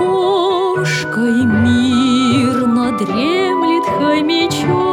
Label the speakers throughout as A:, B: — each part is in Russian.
A: пушкой мирно дремлет хомячок.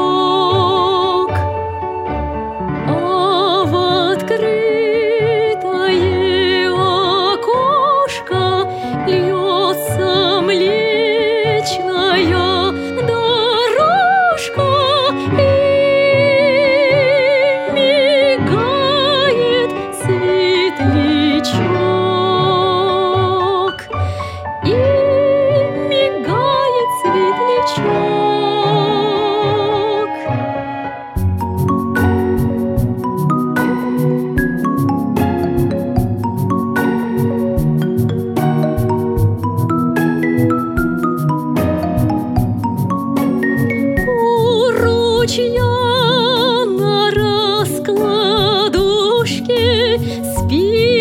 A: ручья на раскладушке спит.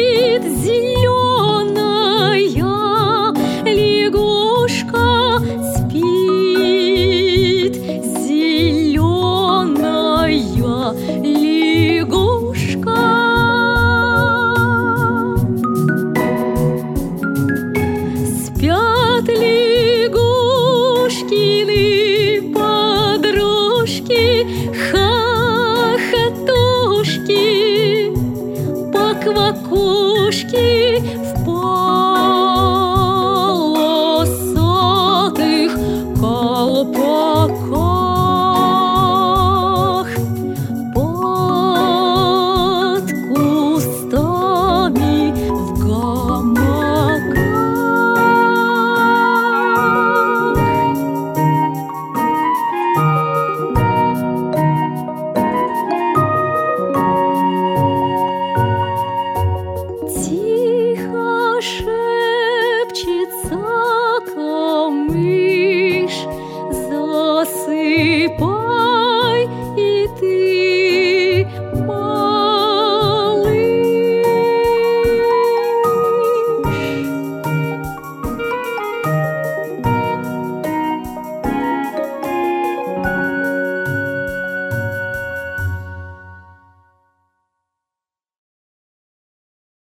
A: в окошке в пол.